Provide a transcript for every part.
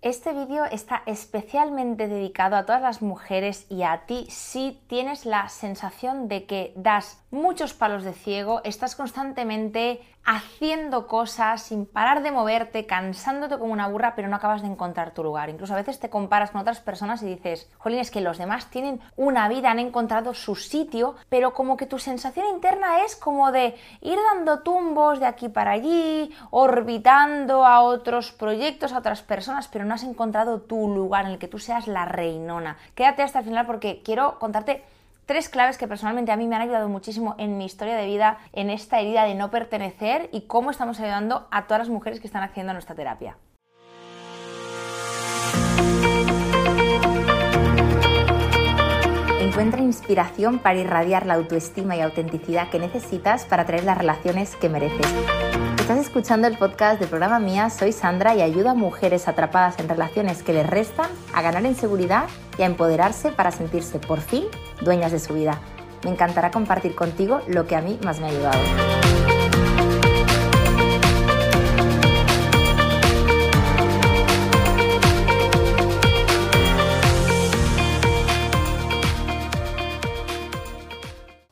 Este vídeo está especialmente dedicado a todas las mujeres y a ti si tienes la sensación de que das muchos palos de ciego, estás constantemente haciendo cosas sin parar de moverte, cansándote como una burra, pero no acabas de encontrar tu lugar. Incluso a veces te comparas con otras personas y dices, jolín, es que los demás tienen una vida, han encontrado su sitio, pero como que tu sensación interna es como de ir dando tumbos de aquí para allí, orbitando a otros proyectos, a otras personas, pero no has encontrado tu lugar en el que tú seas la reinona. Quédate hasta el final porque quiero contarte tres claves que personalmente a mí me han ayudado muchísimo en mi historia de vida, en esta herida de no pertenecer y cómo estamos ayudando a todas las mujeres que están haciendo nuestra terapia. Encuentra inspiración para irradiar la autoestima y autenticidad que necesitas para traer las relaciones que mereces. Estás escuchando el podcast del programa Mía, soy Sandra y ayudo a mujeres atrapadas en relaciones que les restan a ganar en seguridad y a empoderarse para sentirse por fin dueñas de su vida. Me encantará compartir contigo lo que a mí más me ha ayudado.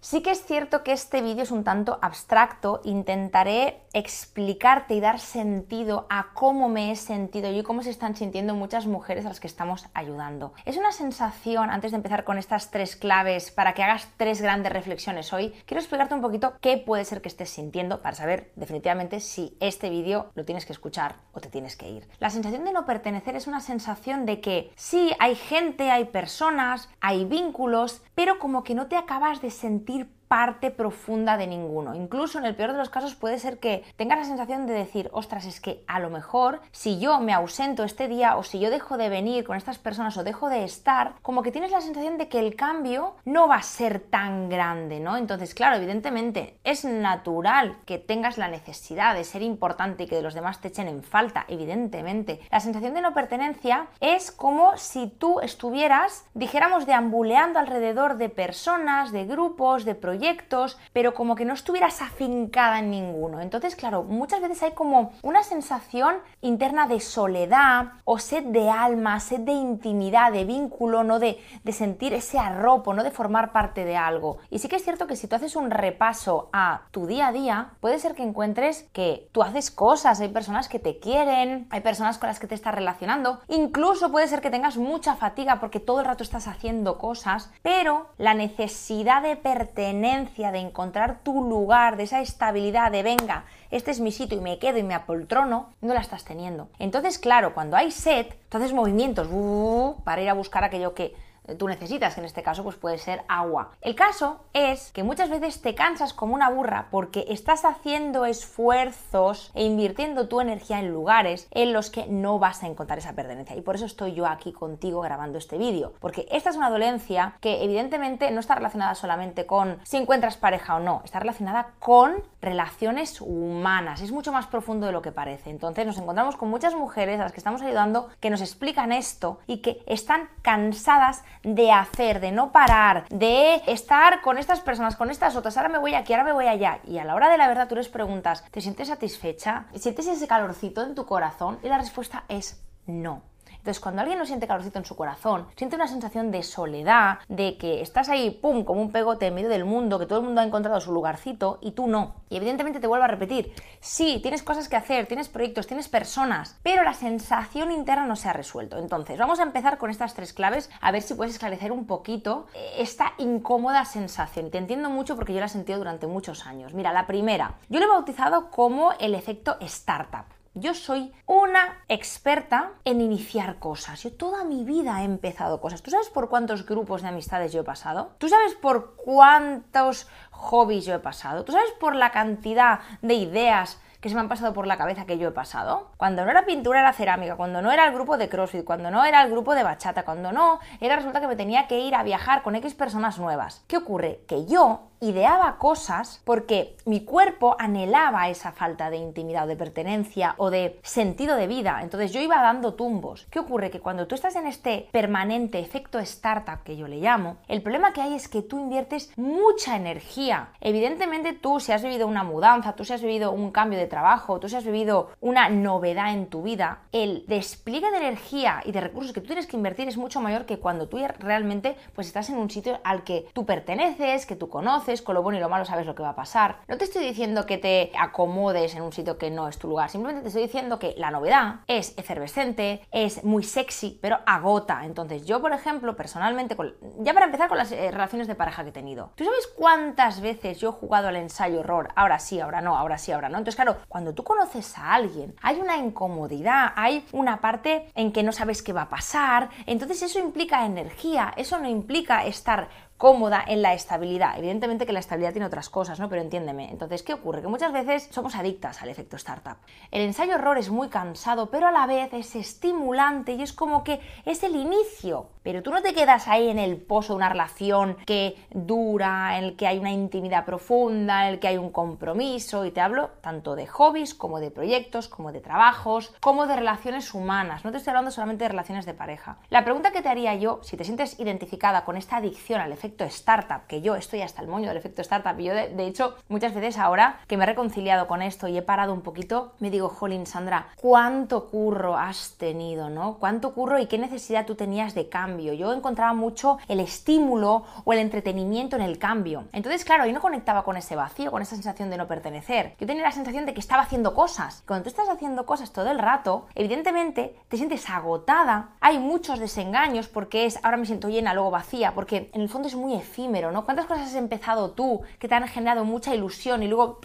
Sí que es cierto que este vídeo es un tanto abstracto, intentaré explicarte y dar sentido a cómo me he sentido yo y cómo se están sintiendo muchas mujeres a las que estamos ayudando. Es una sensación, antes de empezar con estas tres claves, para que hagas tres grandes reflexiones hoy, quiero explicarte un poquito qué puede ser que estés sintiendo para saber definitivamente si este vídeo lo tienes que escuchar o te tienes que ir. La sensación de no pertenecer es una sensación de que sí, hay gente, hay personas, hay vínculos, pero como que no te acabas de sentir parte profunda de ninguno. Incluso en el peor de los casos puede ser que tengas la sensación de decir, ostras, es que a lo mejor si yo me ausento este día o si yo dejo de venir con estas personas o dejo de estar, como que tienes la sensación de que el cambio no va a ser tan grande, ¿no? Entonces, claro, evidentemente es natural que tengas la necesidad de ser importante y que los demás te echen en falta, evidentemente. La sensación de no pertenencia es como si tú estuvieras, dijéramos, deambuleando alrededor de personas, de grupos, de proyectos, proyectos, pero como que no estuvieras afincada en ninguno. Entonces, claro, muchas veces hay como una sensación interna de soledad o sed de alma, sed de intimidad, de vínculo, ¿no? De, de sentir ese arropo, ¿no? De formar parte de algo. Y sí que es cierto que si tú haces un repaso a tu día a día, puede ser que encuentres que tú haces cosas, hay personas que te quieren, hay personas con las que te estás relacionando, incluso puede ser que tengas mucha fatiga porque todo el rato estás haciendo cosas, pero la necesidad de pertenecer de encontrar tu lugar, de esa estabilidad, de venga, este es mi sitio y me quedo y me apoltrono, no la estás teniendo. Entonces, claro, cuando hay sed, haces movimientos uh, para ir a buscar aquello que tú necesitas, que en este caso pues puede ser agua. El caso es que muchas veces te cansas como una burra porque estás haciendo esfuerzos e invirtiendo tu energía en lugares en los que no vas a encontrar esa pertenencia. Y por eso estoy yo aquí contigo grabando este vídeo, porque esta es una dolencia que evidentemente no está relacionada solamente con si encuentras pareja o no, está relacionada con relaciones humanas, es mucho más profundo de lo que parece. Entonces nos encontramos con muchas mujeres a las que estamos ayudando que nos explican esto y que están cansadas de hacer, de no parar, de estar con estas personas, con estas otras, ahora me voy aquí, ahora me voy allá. Y a la hora de la verdad tú les preguntas, ¿te sientes satisfecha? ¿Sientes ese calorcito en tu corazón? Y la respuesta es no. Entonces, cuando alguien no siente calorcito en su corazón, siente una sensación de soledad, de que estás ahí, pum, como un pegote en medio del mundo, que todo el mundo ha encontrado su lugarcito y tú no. Y evidentemente te vuelvo a repetir, sí, tienes cosas que hacer, tienes proyectos, tienes personas, pero la sensación interna no se ha resuelto. Entonces, vamos a empezar con estas tres claves, a ver si puedes esclarecer un poquito esta incómoda sensación. Te entiendo mucho porque yo la he sentido durante muchos años. Mira, la primera, yo lo he bautizado como el efecto startup. Yo soy una experta en iniciar cosas. Yo toda mi vida he empezado cosas. ¿Tú sabes por cuántos grupos de amistades yo he pasado? ¿Tú sabes por cuántos hobbies yo he pasado? ¿Tú sabes por la cantidad de ideas que se me han pasado por la cabeza que yo he pasado. Cuando no era pintura era cerámica, cuando no era el grupo de CrossFit, cuando no era el grupo de bachata, cuando no, era resulta que me tenía que ir a viajar con X personas nuevas. ¿Qué ocurre? Que yo ideaba cosas porque mi cuerpo anhelaba esa falta de intimidad o de pertenencia o de sentido de vida. Entonces yo iba dando tumbos. ¿Qué ocurre? Que cuando tú estás en este permanente efecto startup que yo le llamo, el problema que hay es que tú inviertes mucha energía. Evidentemente tú si has vivido una mudanza, tú si has vivido un cambio de trabajo, tú si has vivido una novedad en tu vida, el despliegue de energía y de recursos que tú tienes que invertir es mucho mayor que cuando tú realmente pues estás en un sitio al que tú perteneces, que tú conoces, con lo bueno y lo malo sabes lo que va a pasar. No te estoy diciendo que te acomodes en un sitio que no es tu lugar, simplemente te estoy diciendo que la novedad es efervescente, es muy sexy, pero agota. Entonces yo, por ejemplo, personalmente, ya para empezar con las eh, relaciones de pareja que he tenido, ¿tú sabes cuántas veces yo he jugado al ensayo horror? Ahora sí, ahora no, ahora sí, ahora no. Entonces, claro, cuando tú conoces a alguien, hay una incomodidad, hay una parte en que no sabes qué va a pasar, entonces eso implica energía, eso no implica estar cómoda en la estabilidad. Evidentemente que la estabilidad tiene otras cosas, ¿no? Pero entiéndeme. Entonces, ¿qué ocurre? Que muchas veces somos adictas al efecto startup. El ensayo error es muy cansado, pero a la vez es estimulante y es como que es el inicio. Pero tú no te quedas ahí en el pozo de una relación que dura, en el que hay una intimidad profunda, en el que hay un compromiso. Y te hablo tanto de hobbies como de proyectos, como de trabajos, como de relaciones humanas. No te estoy hablando solamente de relaciones de pareja. La pregunta que te haría yo, si te sientes identificada con esta adicción al efecto efecto startup, que yo estoy hasta el moño del efecto startup. Yo, de, hecho, muchas veces ahora que me he reconciliado con esto y he parado un poquito, me digo, jolín, Sandra, ¿cuánto curro has tenido, no? ¿Cuánto curro y qué necesidad tú tenías de cambio? Yo encontraba mucho el estímulo o el entretenimiento en el cambio. Entonces, claro, yo no conectaba con ese vacío, con esa sensación de no pertenecer. Yo tenía la sensación de que estaba haciendo cosas. Cuando tú estás haciendo cosas todo el rato, evidentemente te sientes agotada. Hay muchos desengaños porque es ahora me siento llena, luego vacía, porque en el fondo es muy efímero, ¿no? ¿Cuántas cosas has empezado tú que te han generado mucha ilusión y luego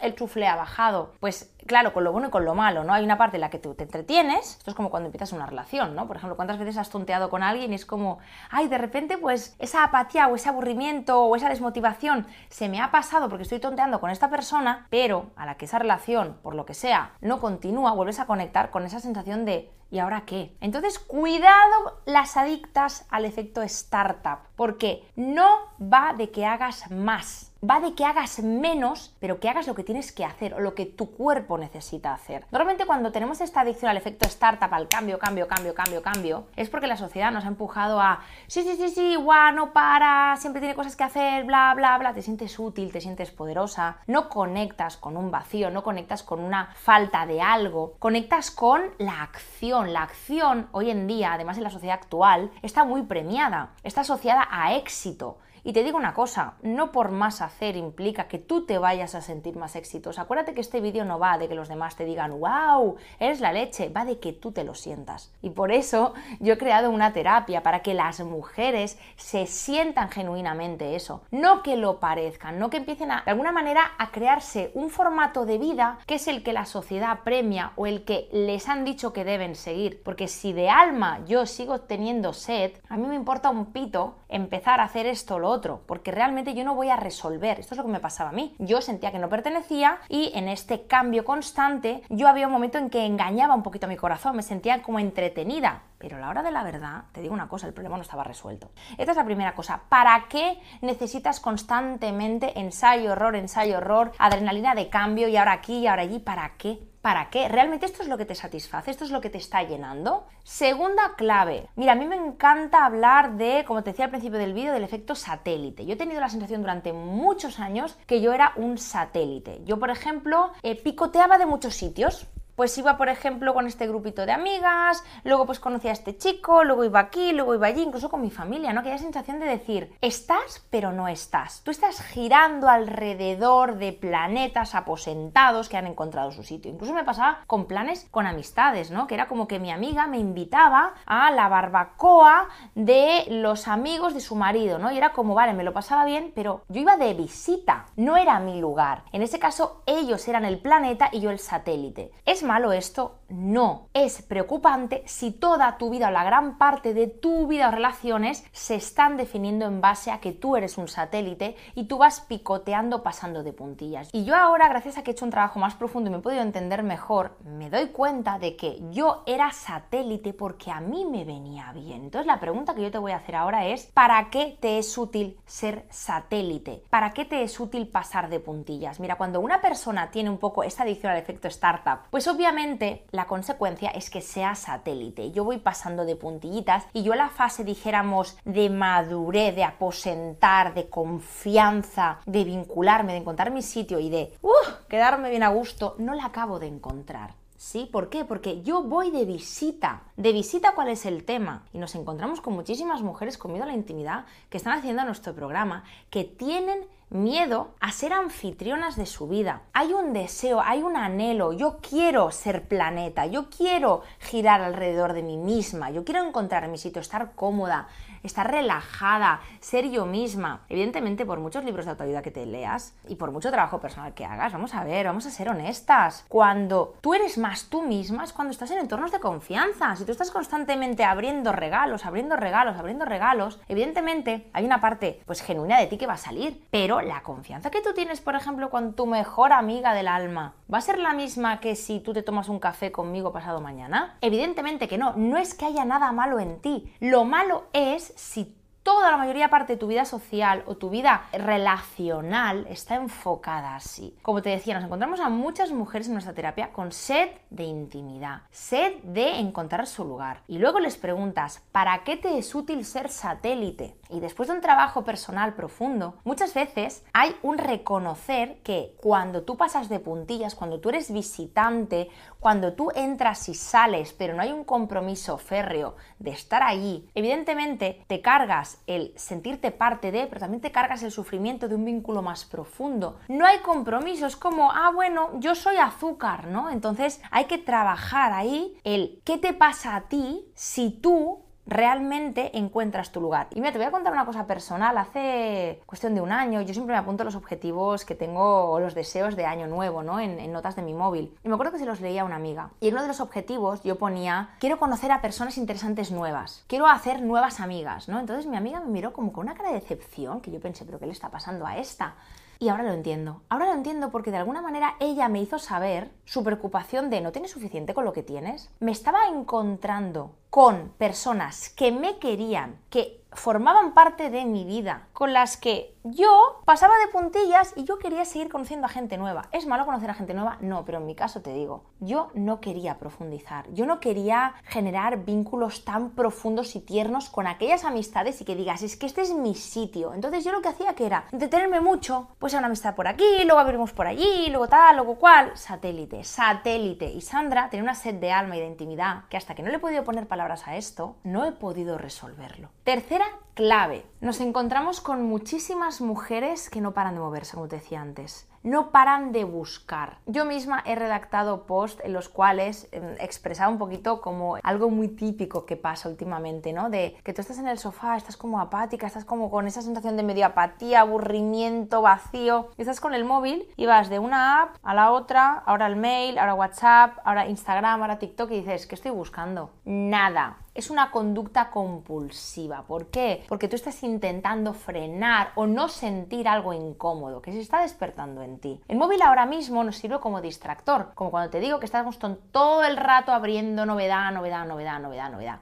el chufle ha bajado? Pues claro, con lo bueno y con lo malo, ¿no? Hay una parte en la que tú te entretienes, esto es como cuando empiezas una relación, ¿no? Por ejemplo, ¿cuántas veces has tonteado con alguien y es como, ay, de repente pues esa apatía o ese aburrimiento o esa desmotivación se me ha pasado porque estoy tonteando con esta persona, pero a la que esa relación, por lo que sea, no continúa, vuelves a conectar con esa sensación de ¿Y ahora qué? Entonces, cuidado las adictas al efecto startup, porque no va de que hagas más, va de que hagas menos, pero que hagas lo que tienes que hacer o lo que tu cuerpo necesita hacer. Normalmente cuando tenemos esta adicción al efecto startup, al cambio, cambio, cambio, cambio, cambio, es porque la sociedad nos ha empujado a, sí, sí, sí, sí, guau, no para, siempre tiene cosas que hacer, bla, bla, bla, te sientes útil, te sientes poderosa, no conectas con un vacío, no conectas con una falta de algo, conectas con la acción. La acción hoy en día, además en la sociedad actual, está muy premiada, está asociada a éxito. Y te digo una cosa, no por más hacer implica que tú te vayas a sentir más exitosa. Acuérdate que este vídeo no va de que los demás te digan, wow, eres la leche, va de que tú te lo sientas. Y por eso yo he creado una terapia para que las mujeres se sientan genuinamente eso, no que lo parezcan, no que empiecen de alguna manera a crearse un formato de vida que es el que la sociedad premia o el que les han dicho que deben seguir. Porque si de alma yo sigo teniendo sed, a mí me importa un pito empezar a hacer esto lo otro, porque realmente yo no voy a resolver. Esto es lo que me pasaba a mí. Yo sentía que no pertenecía y en este cambio constante yo había un momento en que engañaba un poquito a mi corazón, me sentía como entretenida. Pero a la hora de la verdad, te digo una cosa, el problema no estaba resuelto. Esta es la primera cosa. ¿Para qué necesitas constantemente ensayo, error, ensayo, error, adrenalina de cambio y ahora aquí y ahora allí? ¿Para qué? ¿Para qué? ¿Realmente esto es lo que te satisface? ¿Esto es lo que te está llenando? Segunda clave. Mira, a mí me encanta hablar de, como te decía al principio del vídeo, del efecto satélite. Yo he tenido la sensación durante muchos años que yo era un satélite. Yo, por ejemplo, eh, picoteaba de muchos sitios pues iba, por ejemplo, con este grupito de amigas, luego pues conocía a este chico, luego iba aquí, luego iba allí, incluso con mi familia, ¿no? Aquella sensación de decir, estás, pero no estás. Tú estás girando alrededor de planetas aposentados que han encontrado su sitio. Incluso me pasaba con planes con amistades, ¿no? Que era como que mi amiga me invitaba a la barbacoa de los amigos de su marido, ¿no? Y era como, vale, me lo pasaba bien, pero yo iba de visita, no era mi lugar. En ese caso, ellos eran el planeta y yo el satélite. Es ¿Es malo esto? No. Es preocupante si toda tu vida o la gran parte de tu vida o relaciones se están definiendo en base a que tú eres un satélite y tú vas picoteando pasando de puntillas. Y yo ahora, gracias a que he hecho un trabajo más profundo y me he podido entender mejor, me doy cuenta de que yo era satélite porque a mí me venía bien. Entonces la pregunta que yo te voy a hacer ahora es, ¿para qué te es útil ser satélite? ¿Para qué te es útil pasar de puntillas? Mira, cuando una persona tiene un poco esta adicción al efecto startup, pues obviamente la consecuencia es que sea satélite. Yo voy pasando de puntillitas y yo la fase, dijéramos, de madurez, de aposentar, de confianza, de vincularme, de encontrar mi sitio y de uh, quedarme bien a gusto, no la acabo de encontrar. ¿Sí? ¿Por qué? Porque yo voy de visita. ¿De visita cuál es el tema? Y nos encontramos con muchísimas mujeres con miedo a la intimidad que están haciendo nuestro programa, que tienen miedo a ser anfitrionas de su vida. Hay un deseo, hay un anhelo, yo quiero ser planeta, yo quiero girar alrededor de mí misma, yo quiero encontrar mi sitio, estar cómoda, estar relajada, ser yo misma. Evidentemente, por muchos libros de autoayuda que te leas y por mucho trabajo personal que hagas, vamos a ver, vamos a ser honestas. Cuando tú eres más tú misma es cuando estás en entornos de confianza. Si tú estás constantemente abriendo regalos, abriendo regalos, abriendo regalos, evidentemente hay una parte pues genuina de ti que va a salir, pero la confianza que tú tienes, por ejemplo, con tu mejor amiga del alma, ¿va a ser la misma que si tú te tomas un café conmigo pasado mañana? Evidentemente que no, no es que haya nada malo en ti. Lo malo es si toda la mayoría parte de tu vida social o tu vida relacional está enfocada así. Como te decía, nos encontramos a muchas mujeres en nuestra terapia con sed de intimidad, sed de encontrar su lugar. Y luego les preguntas, ¿para qué te es útil ser satélite? Y después de un trabajo personal profundo, muchas veces hay un reconocer que cuando tú pasas de puntillas, cuando tú eres visitante, cuando tú entras y sales, pero no hay un compromiso férreo de estar allí, evidentemente te cargas el sentirte parte de, pero también te cargas el sufrimiento de un vínculo más profundo. No hay compromisos como, ah, bueno, yo soy azúcar, ¿no? Entonces hay que trabajar ahí el qué te pasa a ti si tú realmente encuentras tu lugar. Y mira, te voy a contar una cosa personal. Hace cuestión de un año, yo siempre me apunto los objetivos que tengo o los deseos de año nuevo, ¿no? En, notas de mi móvil. Y me acuerdo que se los leía a una amiga. Y en uno de los objetivos yo ponía, quiero conocer a personas interesantes nuevas. Quiero hacer nuevas amigas, ¿no? Entonces mi amiga me miró como con una cara de decepción, que yo pensé, pero ¿qué le está pasando a esta? Y ahora lo entiendo. Ahora lo entiendo porque de alguna manera ella me hizo saber su preocupación de no tienes suficiente con lo que tienes. Me estaba encontrando con personas que me querían, que formaban parte de mi vida, con las que yo pasaba de puntillas y yo quería seguir conociendo a gente nueva. ¿Es malo conocer a gente nueva? No, pero en mi caso te digo, yo no quería profundizar, yo no quería generar vínculos tan profundos y tiernos con aquellas amistades y que digas, es que este es mi sitio. Entonces yo lo que hacía que era detenerme mucho, pues a una amistad por aquí, luego abrimos por allí, luego tal, luego cual, satélite, satélite. Y Sandra tenía una sed de alma y de intimidad que hasta que no le he podido poner palabras a esto, no he podido resolverlo. Tercera clave. Nos encontramos con muchísimas mujeres que no paran de moverse, como te decía antes no paran de buscar. Yo misma he redactado posts en los cuales eh, expresaba un poquito como algo muy típico que pasa últimamente, ¿no? De que tú estás en el sofá, estás como apática, estás como con esa sensación de medio apatía, aburrimiento, vacío, y estás con el móvil y vas de una app a la otra, ahora el mail, ahora WhatsApp, ahora Instagram, ahora TikTok y dices, ¿qué estoy buscando? Nada es una conducta compulsiva. ¿Por qué? Porque tú estás intentando frenar o no sentir algo incómodo que se está despertando en ti. El móvil ahora mismo nos sirve como distractor, como cuando te digo que estamos todo el rato abriendo novedad, novedad, novedad, novedad, novedad.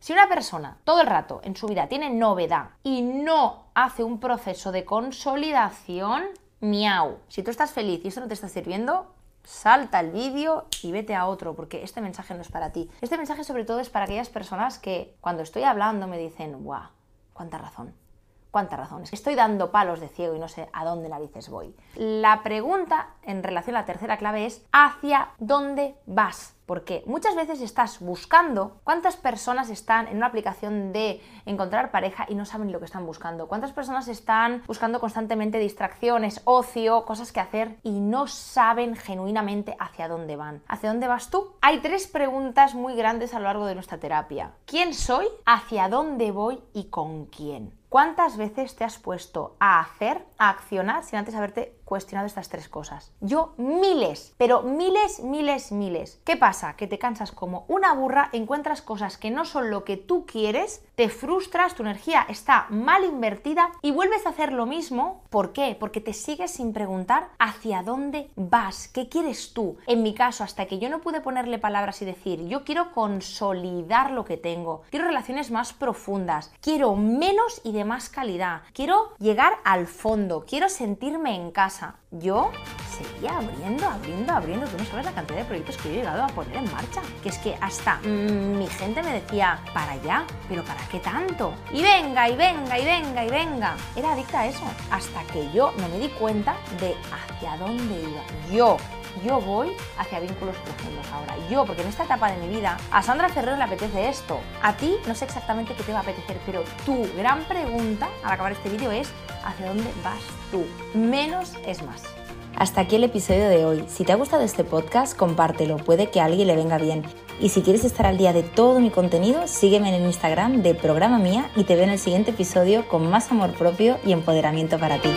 Si una persona todo el rato en su vida tiene novedad y no hace un proceso de consolidación, miau. Si tú estás feliz y esto no te está sirviendo, salta el vídeo y vete a otro, porque este mensaje no es para ti. Este mensaje sobre todo es para aquellas personas que cuando estoy hablando me dicen, guau, cuánta razón, cuántas razones. Estoy dando palos de ciego y no sé a dónde narices voy. La pregunta en relación a la tercera clave es, ¿hacia dónde vas? Porque muchas veces estás buscando cuántas personas están en una aplicación de encontrar pareja y no saben lo que están buscando. Cuántas personas están buscando constantemente distracciones, ocio, cosas que hacer y no saben genuinamente hacia dónde van. ¿Hacia dónde vas tú? Hay tres preguntas muy grandes a lo largo de nuestra terapia. ¿Quién soy? ¿Hacia dónde voy? ¿Y con quién? ¿Cuántas veces te has puesto a hacer, a accionar sin antes haberte cuestionado estas tres cosas. Yo miles, pero miles, miles, miles. ¿Qué pasa? Que te cansas como una burra, encuentras cosas que no son lo que tú quieres, te frustras, tu energía está mal invertida y vuelves a hacer lo mismo. ¿Por qué? Porque te sigues sin preguntar hacia dónde vas, qué quieres tú. En mi caso, hasta que yo no pude ponerle palabras y decir, yo quiero consolidar lo que tengo, quiero relaciones más profundas, quiero menos y de más calidad, quiero llegar al fondo, quiero sentirme en casa. Yo seguía abriendo, abriendo, abriendo. Tú no sabes la cantidad de proyectos que yo he llegado a poner en marcha. Que es que hasta mm, mi gente me decía, para allá, pero ¿para qué tanto? Y venga, y venga, y venga, y venga. Era adicta a eso. Hasta que yo no me di cuenta de hacia dónde iba. Yo yo voy hacia vínculos profundos ahora. Yo, porque en esta etapa de mi vida, a Sandra Ferrero le apetece esto. A ti no sé exactamente qué te va a apetecer, pero tu gran pregunta al acabar este vídeo es ¿hacia dónde vas tú? Menos es más. Hasta aquí el episodio de hoy. Si te ha gustado este podcast, compártelo, puede que a alguien le venga bien. Y si quieres estar al día de todo mi contenido, sígueme en el Instagram de Programa Mía y te veo en el siguiente episodio con más amor propio y empoderamiento para ti.